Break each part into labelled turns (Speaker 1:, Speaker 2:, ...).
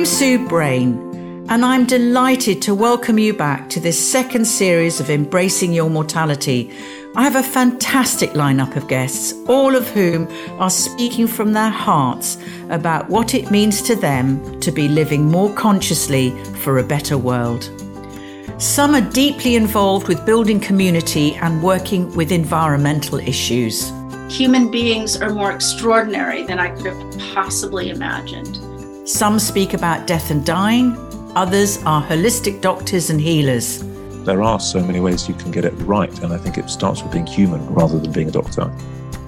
Speaker 1: I'm Sue Brayne, and I'm delighted to welcome you back to this second series of Embracing Your Mortality. I have a fantastic lineup of guests, all of whom are speaking from their hearts about what it means to them to be living more consciously for a better world. Some are deeply involved with building community and working with environmental issues.
Speaker 2: Human beings are more extraordinary than I could have possibly imagined.
Speaker 1: Some speak about death and dying, others are holistic doctors and healers.
Speaker 3: There are so many ways you can get it right, and I think it starts with being human rather than being a doctor.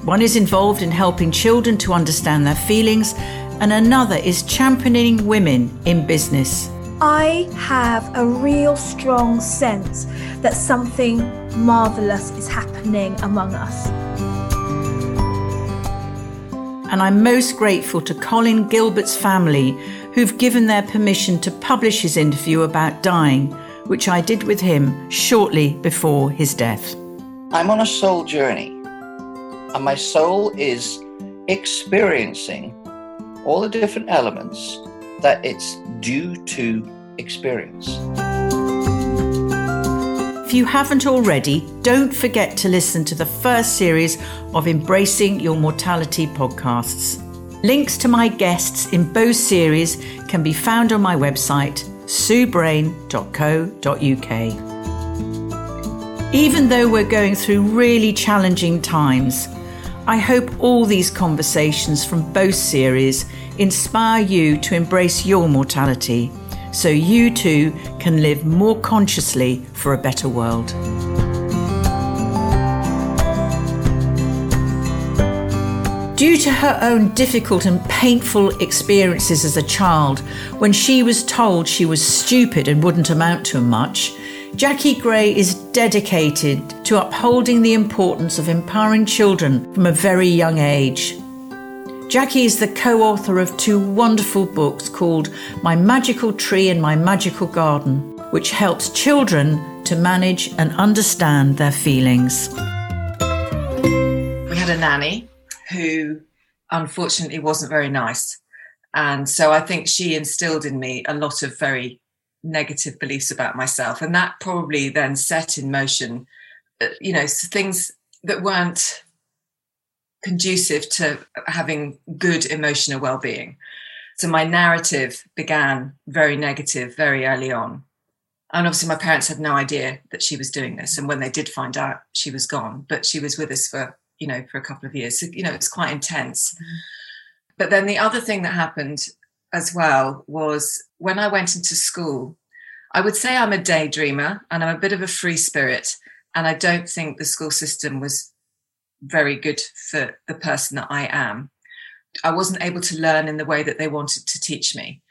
Speaker 1: One is involved in helping children to understand their feelings, and another is championing women in business.
Speaker 4: I have a real strong sense that something marvellous is happening among us.
Speaker 1: And I'm most grateful to Colin Gilbert's family who've given their permission to publish his interview about dying, which I did with him shortly before his death.
Speaker 5: I'm on a soul journey, and my soul is experiencing all the different elements that it's due to experience.
Speaker 1: If you haven't already, don't forget to listen to the first series of Embracing Your Mortality podcasts. Links to my guests in both series can be found on my website, suebrayne.co.uk. Even though we're going through really challenging times, I hope all these conversations from both series inspire you to embrace your mortality so you too can live more consciously for a better world. Due to her own difficult and painful experiences as a child, when she was told she was stupid and wouldn't amount to much, Jacqui Gray is dedicated to upholding the importance of empowering children from a very young age. Jacqui is the co author of two wonderful books called My Magical Tree and My Magical Garden, which helps children to manage and understand their feelings.
Speaker 6: We had a nanny who unfortunately wasn't very nice. And so I think she instilled in me a lot of very negative beliefs about myself. And that probably then set in motion, uh, you know, things that weren't conducive to having good emotional well-being. So my narrative began very negative very early on. And obviously my parents had no idea that she was doing this. And when they did find out she was gone. But she was with us for you know for a couple of years. So you know it's quite intense. Mm-hmm. but then the other thing that happened as well was when i went into school i would say i'm a daydreamer and i'm a bit of a free spirit. And i don't think the school system was very good for the person that I am. I wasn't able to learn in the way that they wanted to teach me.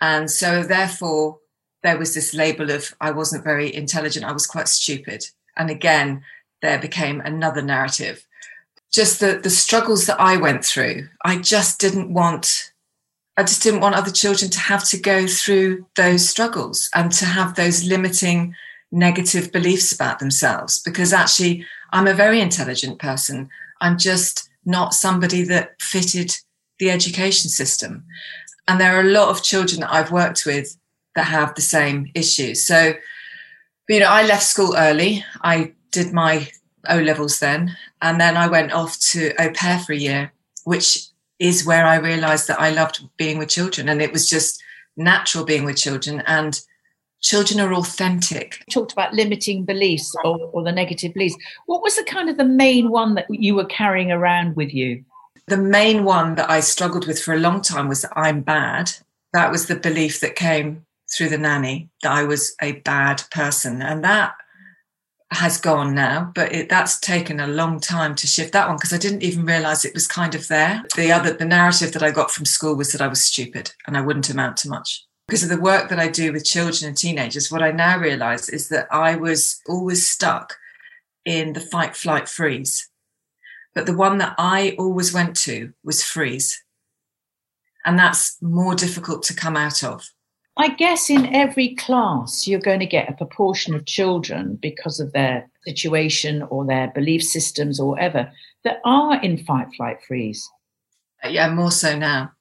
Speaker 6: And so, therefore, there was this label of I wasn't very intelligent, I was quite stupid. And again, there became another narrative. Just the, the struggles that I went through, I just didn't want. I just didn't want other children to have to go through those struggles and to have those limiting negative beliefs about themselves because actually I'm a very intelligent person. I'm just not somebody that fitted the education system. And there are a lot of children that I've worked with that have the same issues. So, you know, I left school early. I did my O levels then, and then I went off to au pair for a year, which is where I realized that I loved being with children. And it was just natural being with children. And children are authentic.
Speaker 1: You talked about limiting beliefs or, or the negative beliefs. What was the kind of the main one that you were carrying around with you?
Speaker 6: The main one that I struggled with for a long time was that I'm bad. That was the belief that came through the nanny that I was a bad person. And that has gone now, but it, that's taken a long time to shift that one because I didn't even realize it was kind of there. The other, the narrative that I got from school was that I was stupid and I wouldn't amount to much because of the work that I do with children and teenagers, what I now realize is that I was always stuck in the fight, flight, freeze. But the one that I always went to was freeze. And that's more difficult to come out of.
Speaker 1: I guess in every class, you're going to get a proportion of children because of their situation or their belief systems or whatever that are in fight, flight, freeze.
Speaker 6: Yeah, more so now.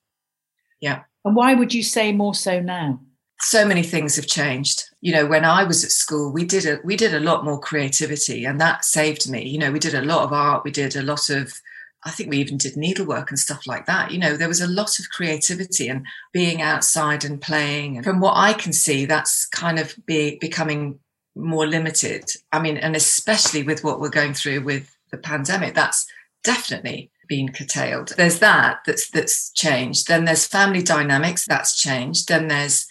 Speaker 6: Yeah
Speaker 1: And why would you say more so now?
Speaker 6: So many things have changed. You know, when I was at school, we did a we did a lot more creativity, and that saved me. You know, we did a lot of art, we did a lot of I think we even did needlework and stuff like that. You know, there was a lot of creativity and being outside and playing. And from what I can see, that's kind of be, becoming more limited. I mean, and especially with what we're going through with the pandemic, that's definitely been curtailed. There's that that's that's changed. Then there's family dynamics that's changed. Then there's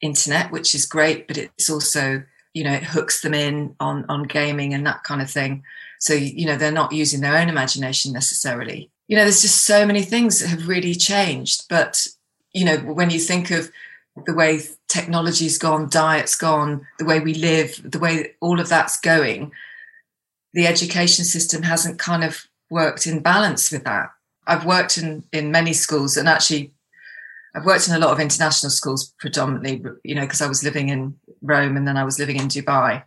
Speaker 6: internet, which is great, but it's also you know it hooks them in on on gaming and that kind of thing. So, you know, they're not using their own imagination necessarily. You know, there's just so many things that have really changed. But, you know, when you think of the way technology's gone, diet's gone, the way we live, the way all of that's going, the education system hasn't kind of worked in balance with that. I've worked in, in many schools and actually I've worked in a lot of international schools predominantly, you know, because I was living in Rome and then I was living in Dubai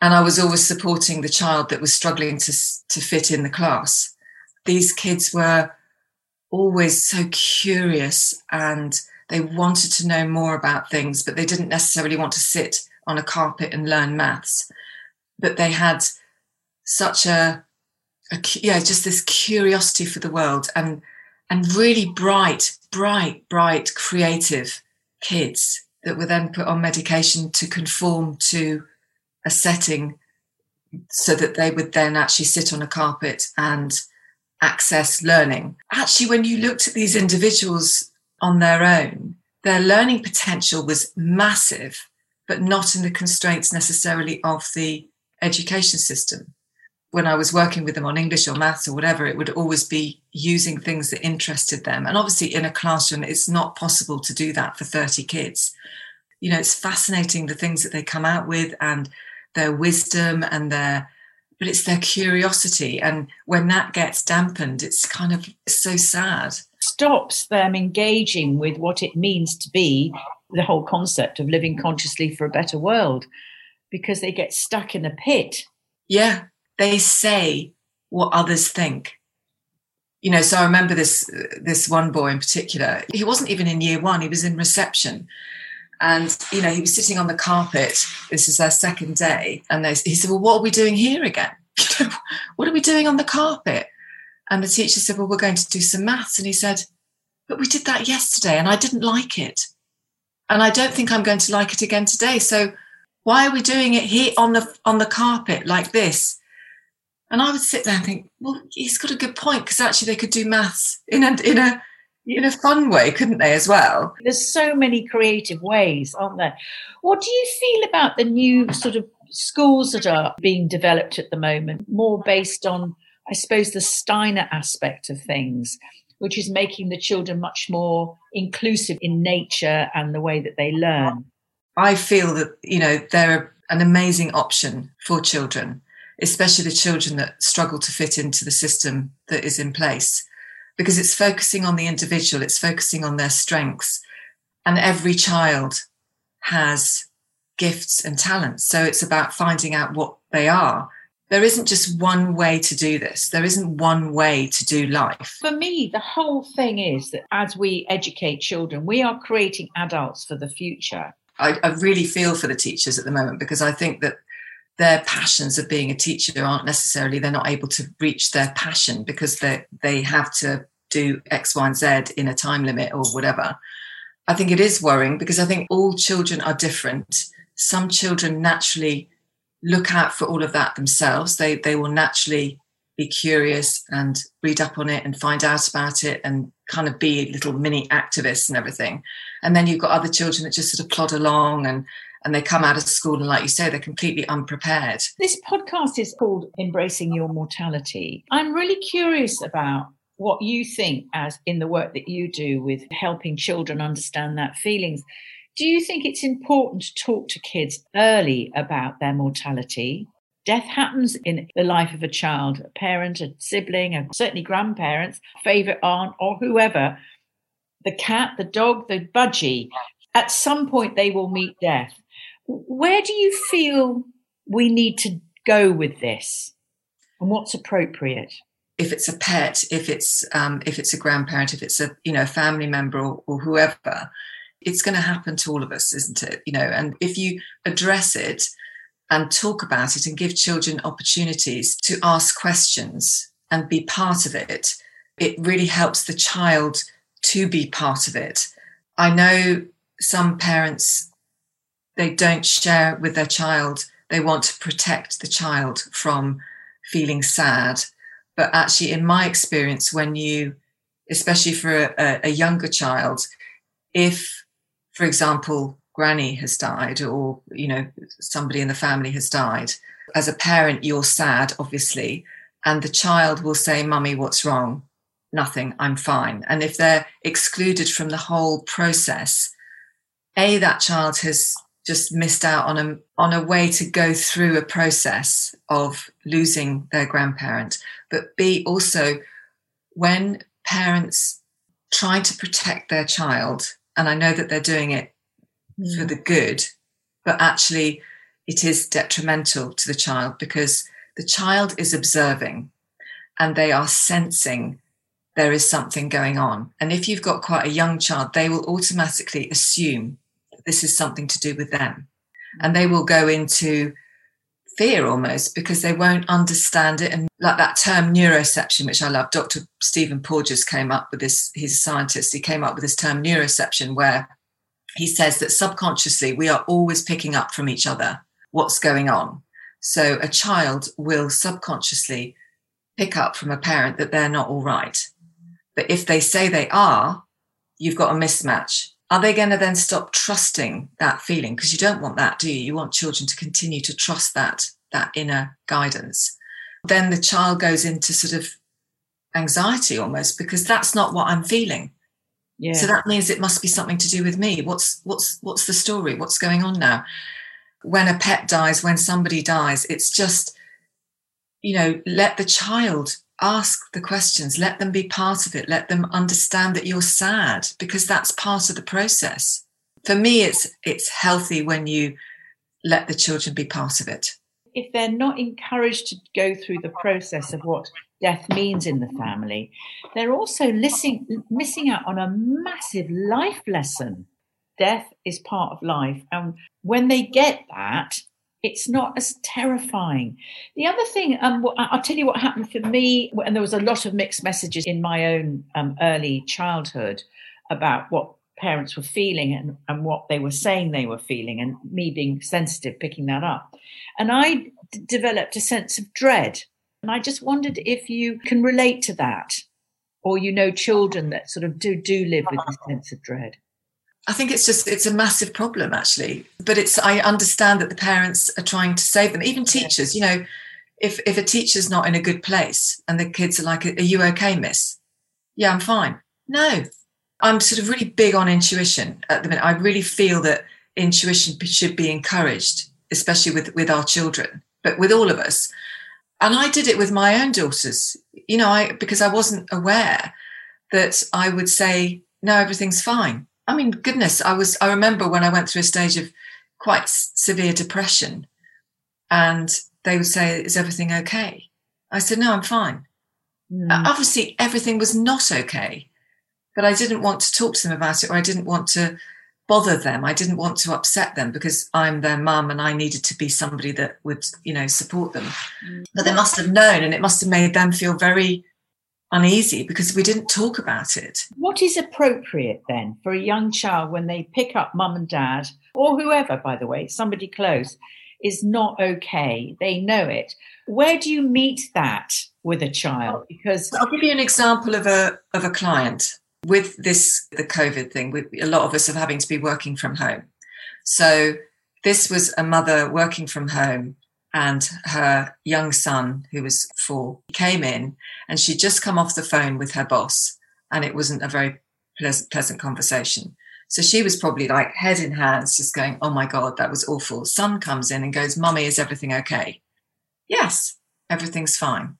Speaker 6: and I was always supporting the child that was struggling to to fit in the class. These kids were always so curious and they wanted to know more about things, but they didn't necessarily want to sit on a carpet and learn maths. But they had such a, a yeah, just this curiosity for the world and and really bright, bright, bright, creative kids that were then put on medication to conform to a setting so that they would then actually sit on a carpet and access learning. Actually, when you looked at these individuals on their own, their learning potential was massive, but not in the constraints necessarily of the education system. When I was working with them on English or maths or whatever, it would always be using things that interested them. And obviously, in a classroom, it's not possible to do that for 30 kids. You know, it's fascinating the things that they come out with and their wisdom and their but it's their curiosity and when that gets dampened it's kind of so sad
Speaker 1: stops them engaging with what it means to be the whole concept of living consciously for a better world because they get stuck in a pit
Speaker 6: yeah they say what others think you know so i remember this this one boy in particular he wasn't even in year one he was in reception and, you know, he was sitting on the carpet. This is their second day. And he said, Well, what are we doing here again? what are we doing on the carpet? And the teacher said, Well, we're going to do some maths. And he said, But we did that yesterday and I didn't like it. And I don't think I'm going to like it again today. So why are we doing it here on the on the carpet like this? And I would sit there and think, well, he's got a good point because actually they could do maths in a in a in a fun way, couldn't they, as well?
Speaker 1: There's so many creative ways, aren't there? What do you feel about the new sort of schools that are being developed at the moment, more based on, I suppose, the Steiner aspect of things, which is making the children much more inclusive in nature and the way that they learn?
Speaker 6: I feel that, you know, they're an amazing option for children, especially the children that struggle to fit into the system that is in place because it's focusing on the individual, it's focusing on their strengths. And every child has gifts and talents. So it's about finding out what they are. There isn't just one way to do this. There isn't one way to do life.
Speaker 1: For me, the whole thing is that as we educate children, we are creating adults for the future.
Speaker 6: I, I really feel for the teachers at the moment because I think that their passions of being a teacher aren't necessarily they're not able to reach their passion because they they have to do X, Y, and Z in a time limit or whatever. I think it is worrying because I think all children are different. Some children naturally look out for all of that themselves. They they will naturally be curious and read up on it and find out about it and kind of be little mini activists and everything. And then you've got other children that just sort of plod along and and they come out of school and like you say they're completely unprepared.
Speaker 1: This podcast is called embracing your mortality. I'm really curious about what you think as in the work that you do with helping children understand that feelings. Do you think it's important to talk to kids early about their mortality? Death happens in the life of a child a parent a sibling and certainly grandparents favorite aunt or whoever. The cat the dog the budgie. At some point they will meet death where do you feel we need to go with this and what's appropriate?
Speaker 6: if it's a pet, if it's um, if it's a grandparent, if it's a you know family member or, or whoever, it's going to happen to all of us, isn't it? You know, and if you address it and talk about it and give children opportunities to ask questions and be part of it, it really helps the child to be part of it. I know some parents they don't share with their child. They want to protect the child from feeling sad. But actually, in my experience, when you, especially for a, a younger child, if, for example, granny has died or you know somebody in the family has died as a parent you're sad obviously and the child will say mummy what's wrong nothing i'm fine and if they're excluded from the whole process a that child has just missed out on a on a way to go through a process of losing their grandparent but b also when parents try to protect their child and i know that they're doing it mm. for the good, but actually it is detrimental to the child because the child is observing and they are sensing there is something going on. And if you've got quite a young child, they will automatically assume this is something to do with them. Mm. And they will go into fear almost because they won't understand it. And like that term neuroception, which I love, Dr. Stephen Porges came up with this, he's a scientist, he came up with this term neuroception where he says that subconsciously we are always picking up from each other what's going on. So a child will subconsciously pick up from a parent that they're not all right. But if they say they are, you've got a mismatch. Are they going to then stop trusting that feeling? Because you don't want that, do you? You want children to continue to trust that, that inner guidance. Then the child goes into sort of anxiety almost because that's not what I'm feeling. Yeah. So that means it must be something to do with me. What's what's what's the story? What's going on now? When a pet dies, when somebody dies, it's just, you know, let the child ask the questions, let them be part of it, let them understand that you're sad because that's part of the process. For me, it's it's healthy when you let the children be part of it.
Speaker 1: If they're not encouraged to go through the process of what death means in the family, they're also missing, missing out on a massive life lesson. Death is part of life. And when they get that, it's not as terrifying. The other thing, um, I'll tell you what happened for me, and there was a lot of mixed messages in my own um, early childhood about what parents were feeling and, and what they were saying they were feeling, and me being sensitive, picking that up. And I d- developed a sense of dread and I just wondered if you can relate to that, or you know children that sort of do do live with this sense of dread.
Speaker 6: I think it's just it's a massive problem actually. But it's I understand that the parents are trying to save them. Even teachers, you know, if if a teacher's not in a good place and the kids are like, Are you okay, miss? Yeah, I'm fine. No. I'm sort of really big on intuition at the minute. I really feel that intuition should be encouraged, especially with, with our children, but with all of us and I did it with my own daughters, you know, I because I wasn't aware that I would say, no, everything's fine. I mean, goodness, I was, I remember when I went through a stage of quite severe depression and they would say, is everything okay? I said, no, I'm fine. Mm. Obviously, everything was not okay, but I didn't want to talk to them about it or I didn't want to bother them. I didn't want to upset them because I'm their mum and I needed to be somebody that would, you know, support them. Mm. But they must have known and it must have made them feel very uneasy because we didn't talk about it.
Speaker 1: What is appropriate then for a young child when they pick up mum and dad or whoever, by the way, somebody close is not okay? They know it. Where do you meet that with a child? Because
Speaker 6: I'll give you an example of a of a client with this the covid thing with a lot of us are having to be working from home so this was a mother working from home and her young son who was four came in and she'd just come off the phone with her boss and it wasn't a very pleasant, pleasant conversation so she was probably like head in hands just going oh my god that was awful son comes in and goes mummy is everything okay yes everything's fine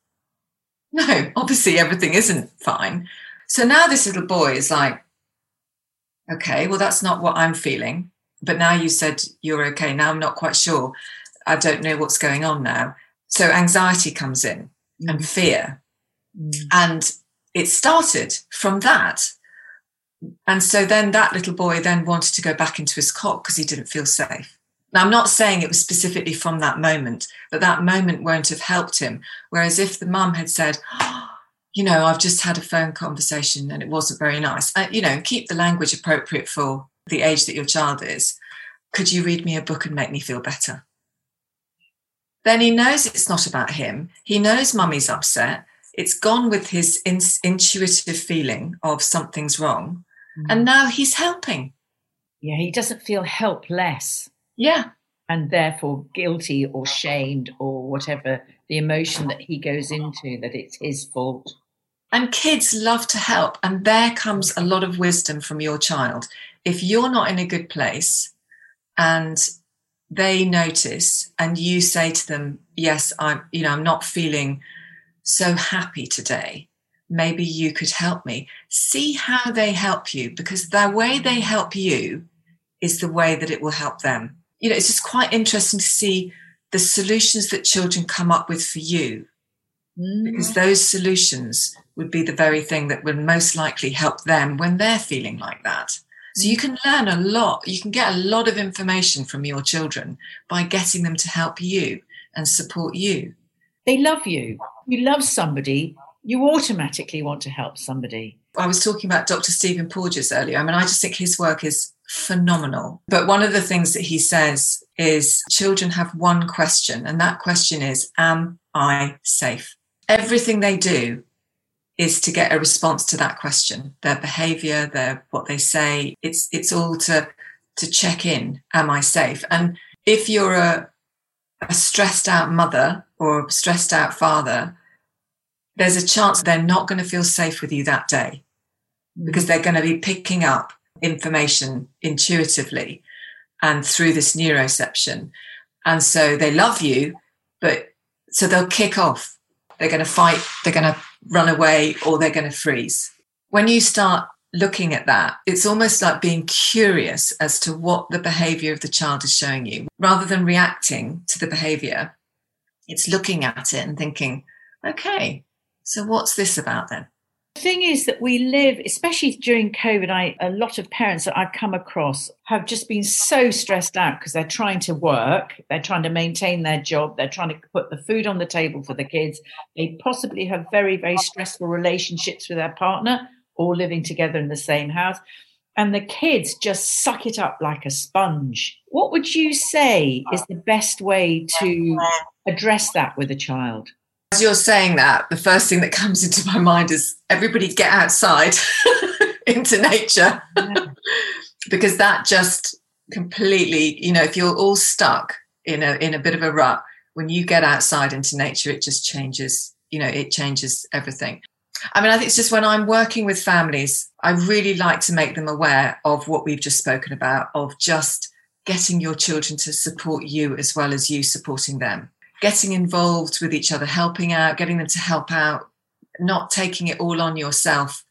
Speaker 6: no obviously everything isn't fine so now this little boy is like, okay, well, that's not what I'm feeling. But now you said you're okay. Now I'm not quite sure. I don't know what's going on now. So anxiety comes in and mm. fear.
Speaker 1: Mm.
Speaker 6: And it started from that. And so then that little boy then wanted to go back into his cot because he didn't feel safe. Now, I'm not saying it was specifically from that moment, but that moment won't have helped him. Whereas if the mum had said, oh, you know, I've just had a phone conversation and it wasn't very nice, uh, you know, keep the language appropriate for the age that your child is. Could you read me a book and make me feel better? Then he knows it's not about him. He knows mummy's upset. It's gone with his in- intuitive feeling of something's wrong. Mm. And now he's helping.
Speaker 1: Yeah, he doesn't feel helpless.
Speaker 6: Yeah.
Speaker 1: And therefore guilty or shamed or whatever the emotion that he goes into, that it's his fault.
Speaker 6: And kids love to help. And there comes a lot of wisdom from your child. If you're not in a good place and they notice and you say to them, Yes, I'm, you know, I'm not feeling so happy today. Maybe you could help me. See how they help you because the way they help you is the way that it will help them. You know, it's just quite interesting to see the solutions that children come up with for you mm. because those solutions would be the very thing that would most likely help them when they're feeling like that. So you can learn a lot. You can get a lot of information from your children by getting them to help you and support you.
Speaker 1: They love you. You love somebody, you automatically want to help somebody.
Speaker 6: I was talking about Dr. Stephen Porges earlier. I mean, I just think his work is phenomenal. But one of the things that he says is children have one question, and that question is, Am I safe? Everything they do is to get a response to that question. Their behavior, their what they say, it's it's all to to check in, am I safe? And if you're a, a stressed out mother or a stressed out father, there's a chance they're not going to feel safe with you that day because mm. they're going to be picking up information intuitively and through this neuroception. And so they love you, but so they'll kick off. They're going to fight, they're going to run away, or they're going to freeze. When you start looking at that, it's almost like being curious as to what the behavior of the child is showing you. Rather than reacting to the behavior, it's looking at it and thinking, okay, so what's this about then?
Speaker 1: Thing is that we live, especially during COVID, I, a lot of parents that I've come across have just been so stressed out because they're trying to work, they're trying to maintain their job, they're trying to put the food on the table for the kids. They possibly have very, very stressful relationships with their partner, all living together in the same house. And the kids just suck it up like a sponge. What would you say is the best way to address that with a child?
Speaker 6: As you're saying that, the first thing that comes into my mind is everybody get outside into nature. Yeah. because that just completely, you know, if you're all stuck in a in a bit of a rut, when you get outside into nature, it just changes, you know, it changes everything. I mean, I think it's just when I'm working with families, I really like to make them aware of what we've just spoken about, of just getting your children to support you as well as you supporting them getting involved with each other, helping out, getting them to help out, not taking it all on yourself.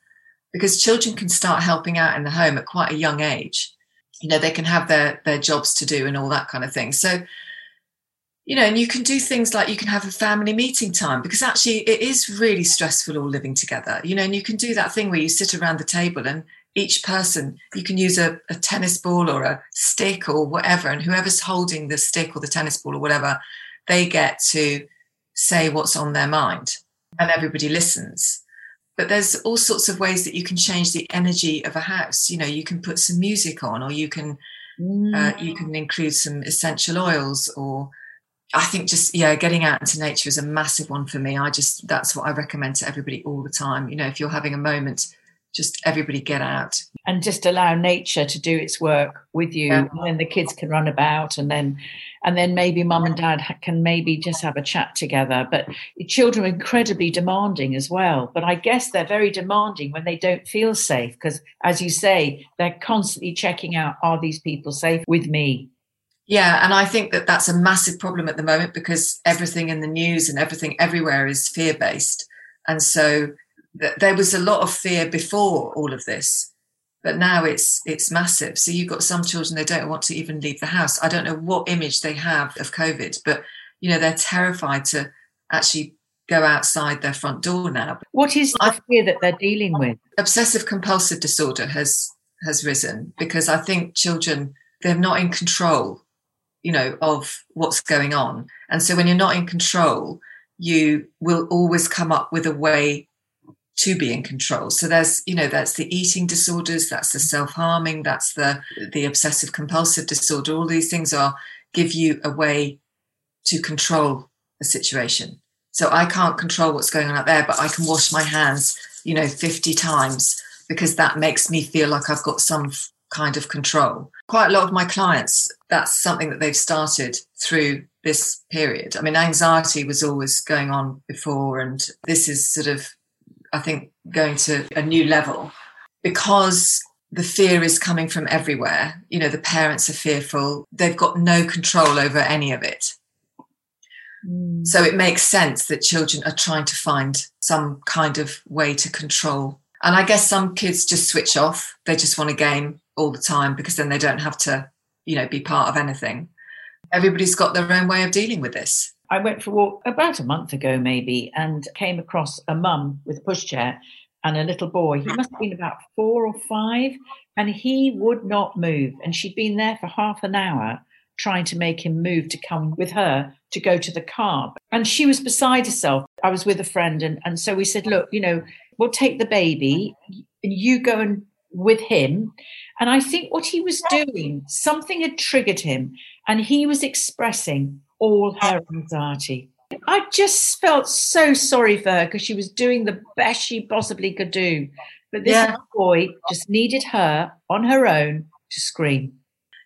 Speaker 6: Because children can start helping out in the home at quite a young age. You know, they can have their their jobs to do and all that kind of thing. So, you know, and you can do things like you can have a family meeting time because actually it is really stressful all living together. You know, and you can do that thing where you sit around the table and each person you can use a, a tennis ball or a stick or whatever, and whoever's holding the stick or the tennis ball or whatever they get to say what's on their mind and everybody listens. But there's all sorts of ways that you can change the energy of a house. You know you can put some music on or you can mm. uh, you can include some essential oils or i think just yeah getting out into nature is a massive one for me. I just that's what i recommend to everybody all the time. You know if you're having a moment just everybody get out.
Speaker 1: And just allow nature to do its work with you yeah. and then the kids can run about and then and then maybe mum and dad can maybe just have a chat together. But children are incredibly demanding as well. But i guess they're very demanding when they don't feel safe because as you say they're constantly checking out are these people safe with me?
Speaker 6: Yeah and i think that that's a massive problem at the moment because everything in the news and everything everywhere is fear based and so there was a lot of fear before all of this but now it's it's massive so you've got some children they don't want to even leave the house i don't know what image they have of covid but you know they're terrified to actually go outside their front door now.
Speaker 1: What is the
Speaker 6: I-
Speaker 1: fear that they're dealing with?
Speaker 6: Obsessive compulsive disorder has has risen because I think children they're not in control, you know, of what's going on. And so when you're not in control, you will always come up with a way to be in control. So there's, you know, that's the eating disorders, that's the self-harming, that's the the obsessive compulsive disorder. All these things are give you a way to control a situation. So I can't control what's going on out there, but I can wash my hands, you know, 50 times because that makes me feel like I've got some kind of control. Quite a lot of my clients, that's something that they've started through this period. I mean, anxiety was always going on before, and this is sort of, I think, going to a new level because the fear is coming from everywhere. You know, the parents are fearful, they've got no control over any of it. Mm. So it makes sense that children are trying to find some kind of way to control. And I guess some kids just switch off. They just want a game all the time because then they don't have to, you know, be part of anything. Everybody's got their own way of dealing with this.
Speaker 1: I went for a walk about a month ago, maybe, and came across a mum with a pushchair and a little boy. He must have been about four or five, and he would not move. And she'd been there for half an hour trying to make him move to come with her to go to the car. And she was beside herself. I was with a friend, and, and so we said, Look, you know, we'll take the baby, and you go and with him. And I think what he was doing, something had triggered him, and he was expressing all uh, her anxiety. I just felt so sorry for her because she was doing the best she possibly could do. But this
Speaker 6: Yeah.
Speaker 1: boy just needed her on her own to scream.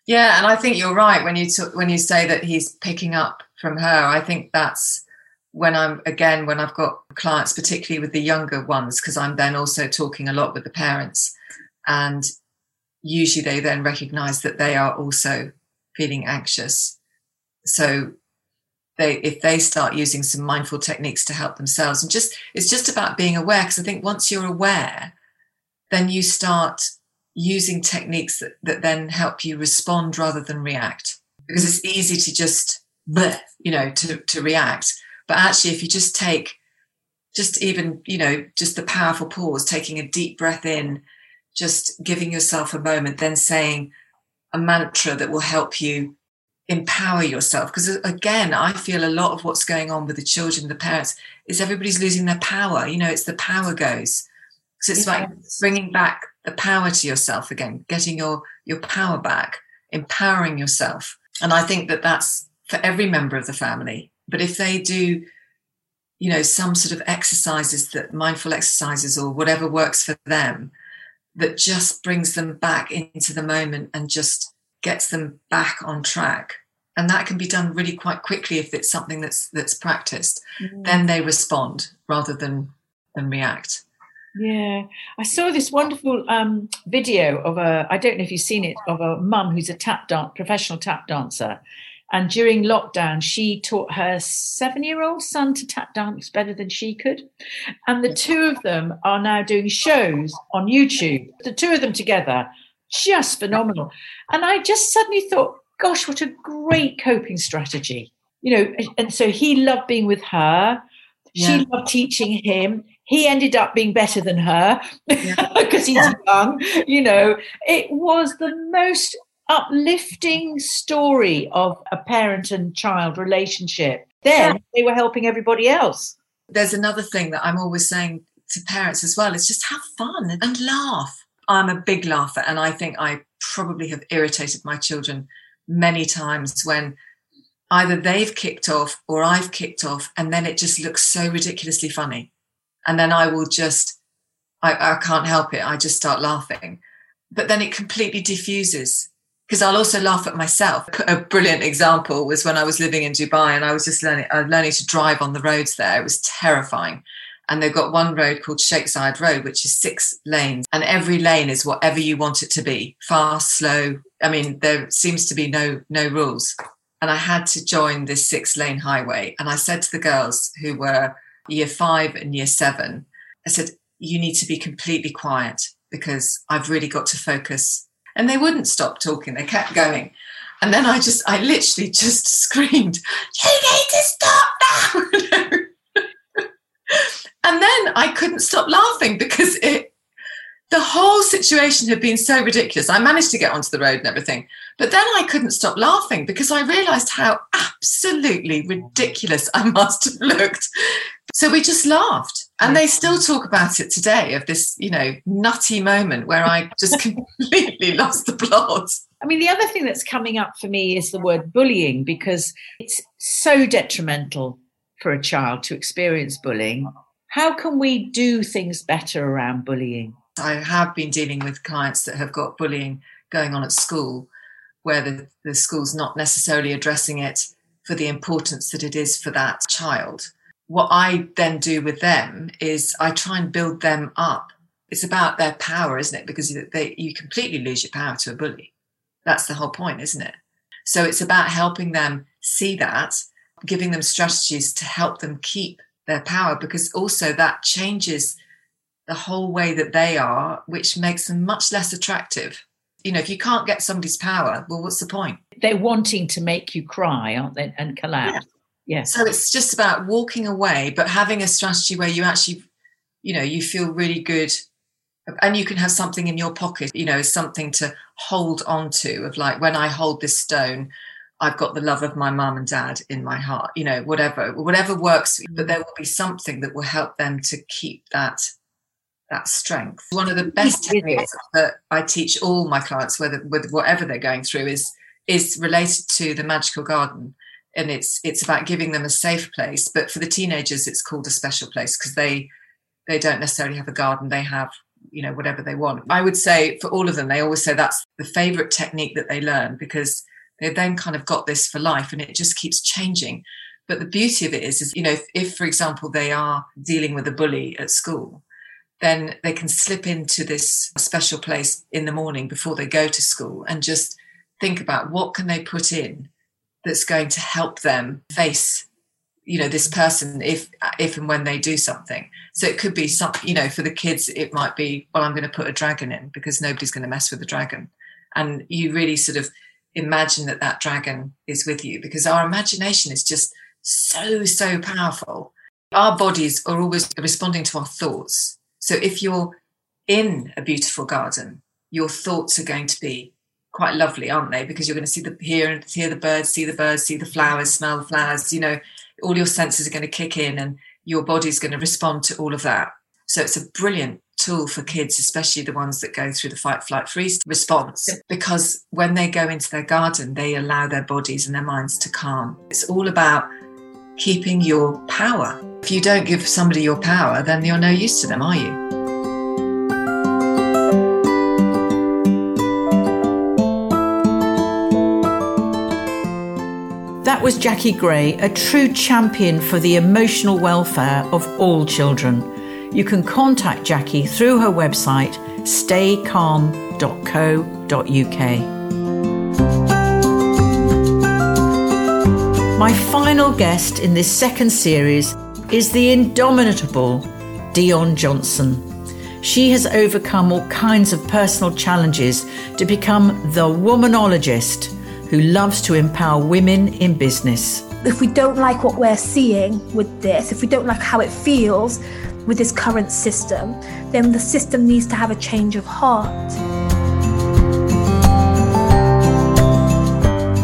Speaker 6: Yeah, and I think you're right when you when you say that he's picking up from her. I think that's when I'm again when I've got clients, particularly with the younger ones, because I'm then also talking a lot with the parents, and usually they then recognise that they are also feeling anxious. So they if they start using some mindful techniques to help themselves, and just it's just about being aware. Because I think once you're aware, then you start using techniques that, that then help you respond rather than react because it's easy to just bleh, you know to to react but actually if you just take just even you know just the powerful pause taking a deep breath in just giving yourself a moment then saying a mantra that will help you empower yourself because uh, again i feel a lot of what's going on with the children the parents is everybody's losing their power you know it's the power goes. So it's like bringing back the power to yourself again getting your your power back empowering yourself. And i think that that's for every member of the family but if they do you know some sort of exercises that mindful exercises or whatever works for them that just brings them back into the moment and just gets them back on track. And that can be done really quite quickly if it's something that's that's practiced. Then they respond rather than than react.
Speaker 1: Yeah, I saw this wonderful um, video of a, I don't know if you've seen it, of a mum who's a tap dance, professional tap dancer. And during lockdown, she taught her seven year old son to tap dance better than she could. And the two of them are now doing shows on YouTube, the two of them together, just phenomenal. And I just suddenly thought, gosh, what a great coping strategy. You know, and so he loved being with her.
Speaker 6: Yeah.
Speaker 1: She loved teaching him. He ended up being better than her
Speaker 6: Yeah.
Speaker 1: because he's young. You know, it was the most uplifting story of a parent and child relationship. Then they were helping everybody else.
Speaker 6: there's another thing that I'm always saying to parents as well is just have fun and laugh. I'm a big laugher, and I think I probably have irritated my children many times when either they've kicked off or I've kicked off, and then it just looks so ridiculously funny. And then I will just, I, I can't help it. I just start laughing. But then it completely diffuses because I'll also laugh at myself. A brilliant example was when I was living in Dubai and I was just learning, uh, learning to drive on the roads there. It was terrifying. And they've got one road called Sheikh Zayed Road, which is six lanes, and every lane is whatever you want it to be fast, slow. I mean, there seems to be no no rules. And I had to join this six lane highway. And I said to the girls who were year five and year seven, I said, you need to be completely quiet because I've really got to focus. And they wouldn't stop talking, they kept going. And then I just, I literally just screamed, You need to stop now. And then I couldn't stop laughing because it, the whole situation had been so ridiculous. I managed to get onto the road and everything, but then I couldn't stop laughing because I realized how absolutely ridiculous I must have looked. So we just laughed. And they mm-hmm. still talk about it today of this, you know, nutty moment where I just completely lost the plot.
Speaker 1: I mean, the other thing that's coming up for me is the word bullying because it's so detrimental for a child to experience bullying. How can we do things better around bullying?
Speaker 6: I have been dealing with clients that have got bullying going on at school where the, the school's not necessarily addressing it for the importance that it is for that child. What I then do with them is I try and build them up. It's about their power, isn't it? Because they, you completely lose your power to a bully. That's the whole point, isn't it? So it's about helping them see that, giving them strategies to help them keep their power, because also that changes the whole way that they are, which makes them much less attractive you know, if you can't get somebody's power, well, what's the point?
Speaker 1: They're wanting to make you cry, aren't they? And collapse. Yeah. yeah.
Speaker 6: So it's just about walking away, but having a strategy where you actually, you know, you feel really good and you can have something in your pocket, you know, something to hold on to of like when I hold this stone, I've got the love of my mum and dad in my heart, you know, whatever, whatever works, but there will be something that will help them to keep that that strength. One of the best techniques that I teach all my clients, whether with whatever they're going through, is is related to the magical garden. And it's it's about giving them a safe place. But for the teenagers, it's called a special place because they they don't necessarily have a garden. They have, you know, whatever they want. I would say for all of them, they always say that's the favorite technique that they learn because they've then kind of got this for life and it just keeps changing. But the beauty of it is, is you know, if, if for example, they are dealing with a bully at school, then they can slip into this special place in the morning before they go to school and just think about what can they put in that's going to help them face you know this person if if and when they do something so it could be some you know for the kids it might be well i'm going to put a dragon in because nobody's going to mess with the dragon and you really sort of imagine that that dragon is with you because our imagination is just so so powerful our bodies are always responding to our thoughts so if you're in a beautiful garden, your thoughts are going to be quite lovely, aren't they? Because you're going to see the hear and hear the birds, see the birds, see the flowers, smell the flowers. You know, all your senses are going to kick in, and your body's going to respond to all of that. So it's a brilliant tool for kids, especially the ones that go through the fight, flight, freeze response, because when they go into their garden, they allow their bodies and their minds to calm. It's all about keeping your power. If you don't give somebody your power, then you're no use to them, are you?
Speaker 1: That was Jacqui Gray, a true champion for the emotional welfare of all children. You can contact Jacqui through her website staycalm.co.uk. My final guest in this second series is the indomitable Dion Johnson. She has overcome all kinds of personal challenges to become the womanologist who loves to empower women in business.
Speaker 4: If we don't like what we're seeing with this, if we don't like how it feels with this current system, then the system needs to have a change of heart.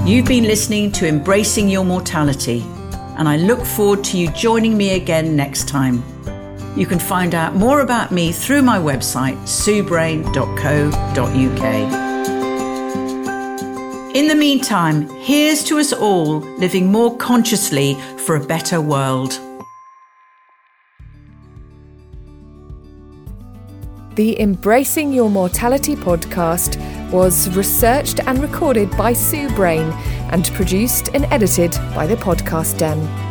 Speaker 1: You've been listening to Embracing Your Mortality, and I look forward to you joining me again next time. You can find out more about me through my website, suebrayne.co.uk. In the meantime, here's to us all living more consciously for a better world.
Speaker 7: The Embracing Your Mortality podcast was researched and recorded by Sue Brayne and produced and edited by the Podcast Den.